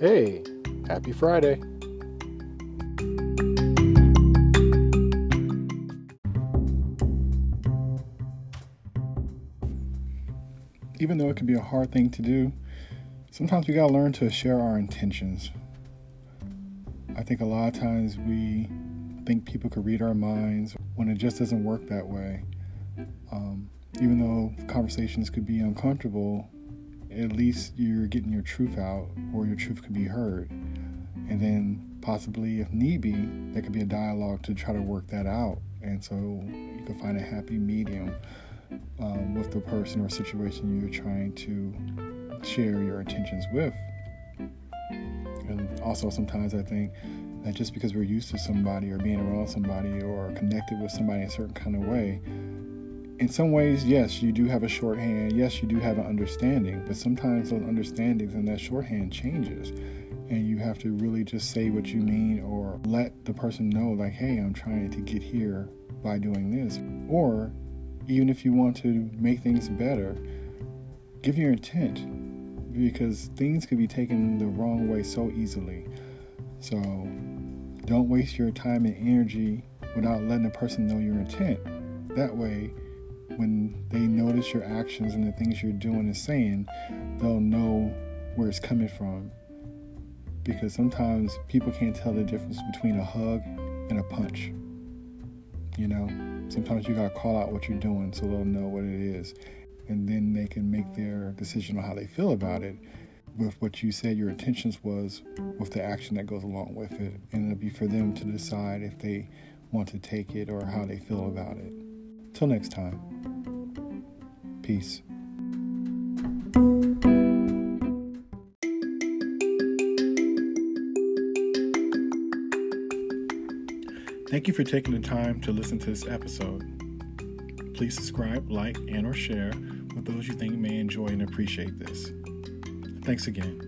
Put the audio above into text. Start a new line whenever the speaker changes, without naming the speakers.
Hey, happy Friday. Even though it can be a hard thing to do, sometimes we gotta learn to share our intentions. I think a lot of times we think people could read our minds when it just doesn't work that way. Um, even though conversations could be uncomfortable, at least you're getting your truth out or your truth could be heard. And then possibly, if need be, there could be a dialogue to try to work that out. And so you can find a happy medium um, with the person or situation you're trying to share your intentions with. And also, sometimes I think that just because we're used to somebody or being around somebody or connected with somebody in a certain kind of way, in some ways, yes, you do have a shorthand. Yes, you do have an understanding, but sometimes those understandings and that shorthand changes. And you have to really just say what you mean or let the person know, like, hey, I'm trying to get here by doing this. Or even if you want to make things better, give your intent because things could be taken the wrong way so easily. So don't waste your time and energy without letting the person know your intent. That way, when they notice your actions and the things you're doing and saying, they'll know where it's coming from. Because sometimes people can't tell the difference between a hug and a punch. You know, sometimes you gotta call out what you're doing so they'll know what it is. And then they can make their decision on how they feel about it with what you said your intentions was with the action that goes along with it. And it'll be for them to decide if they want to take it or how they feel about it. Till next time. Peace. Thank you for taking the time to listen to this episode. Please subscribe, like, and or share with those you think may enjoy and appreciate this. Thanks again.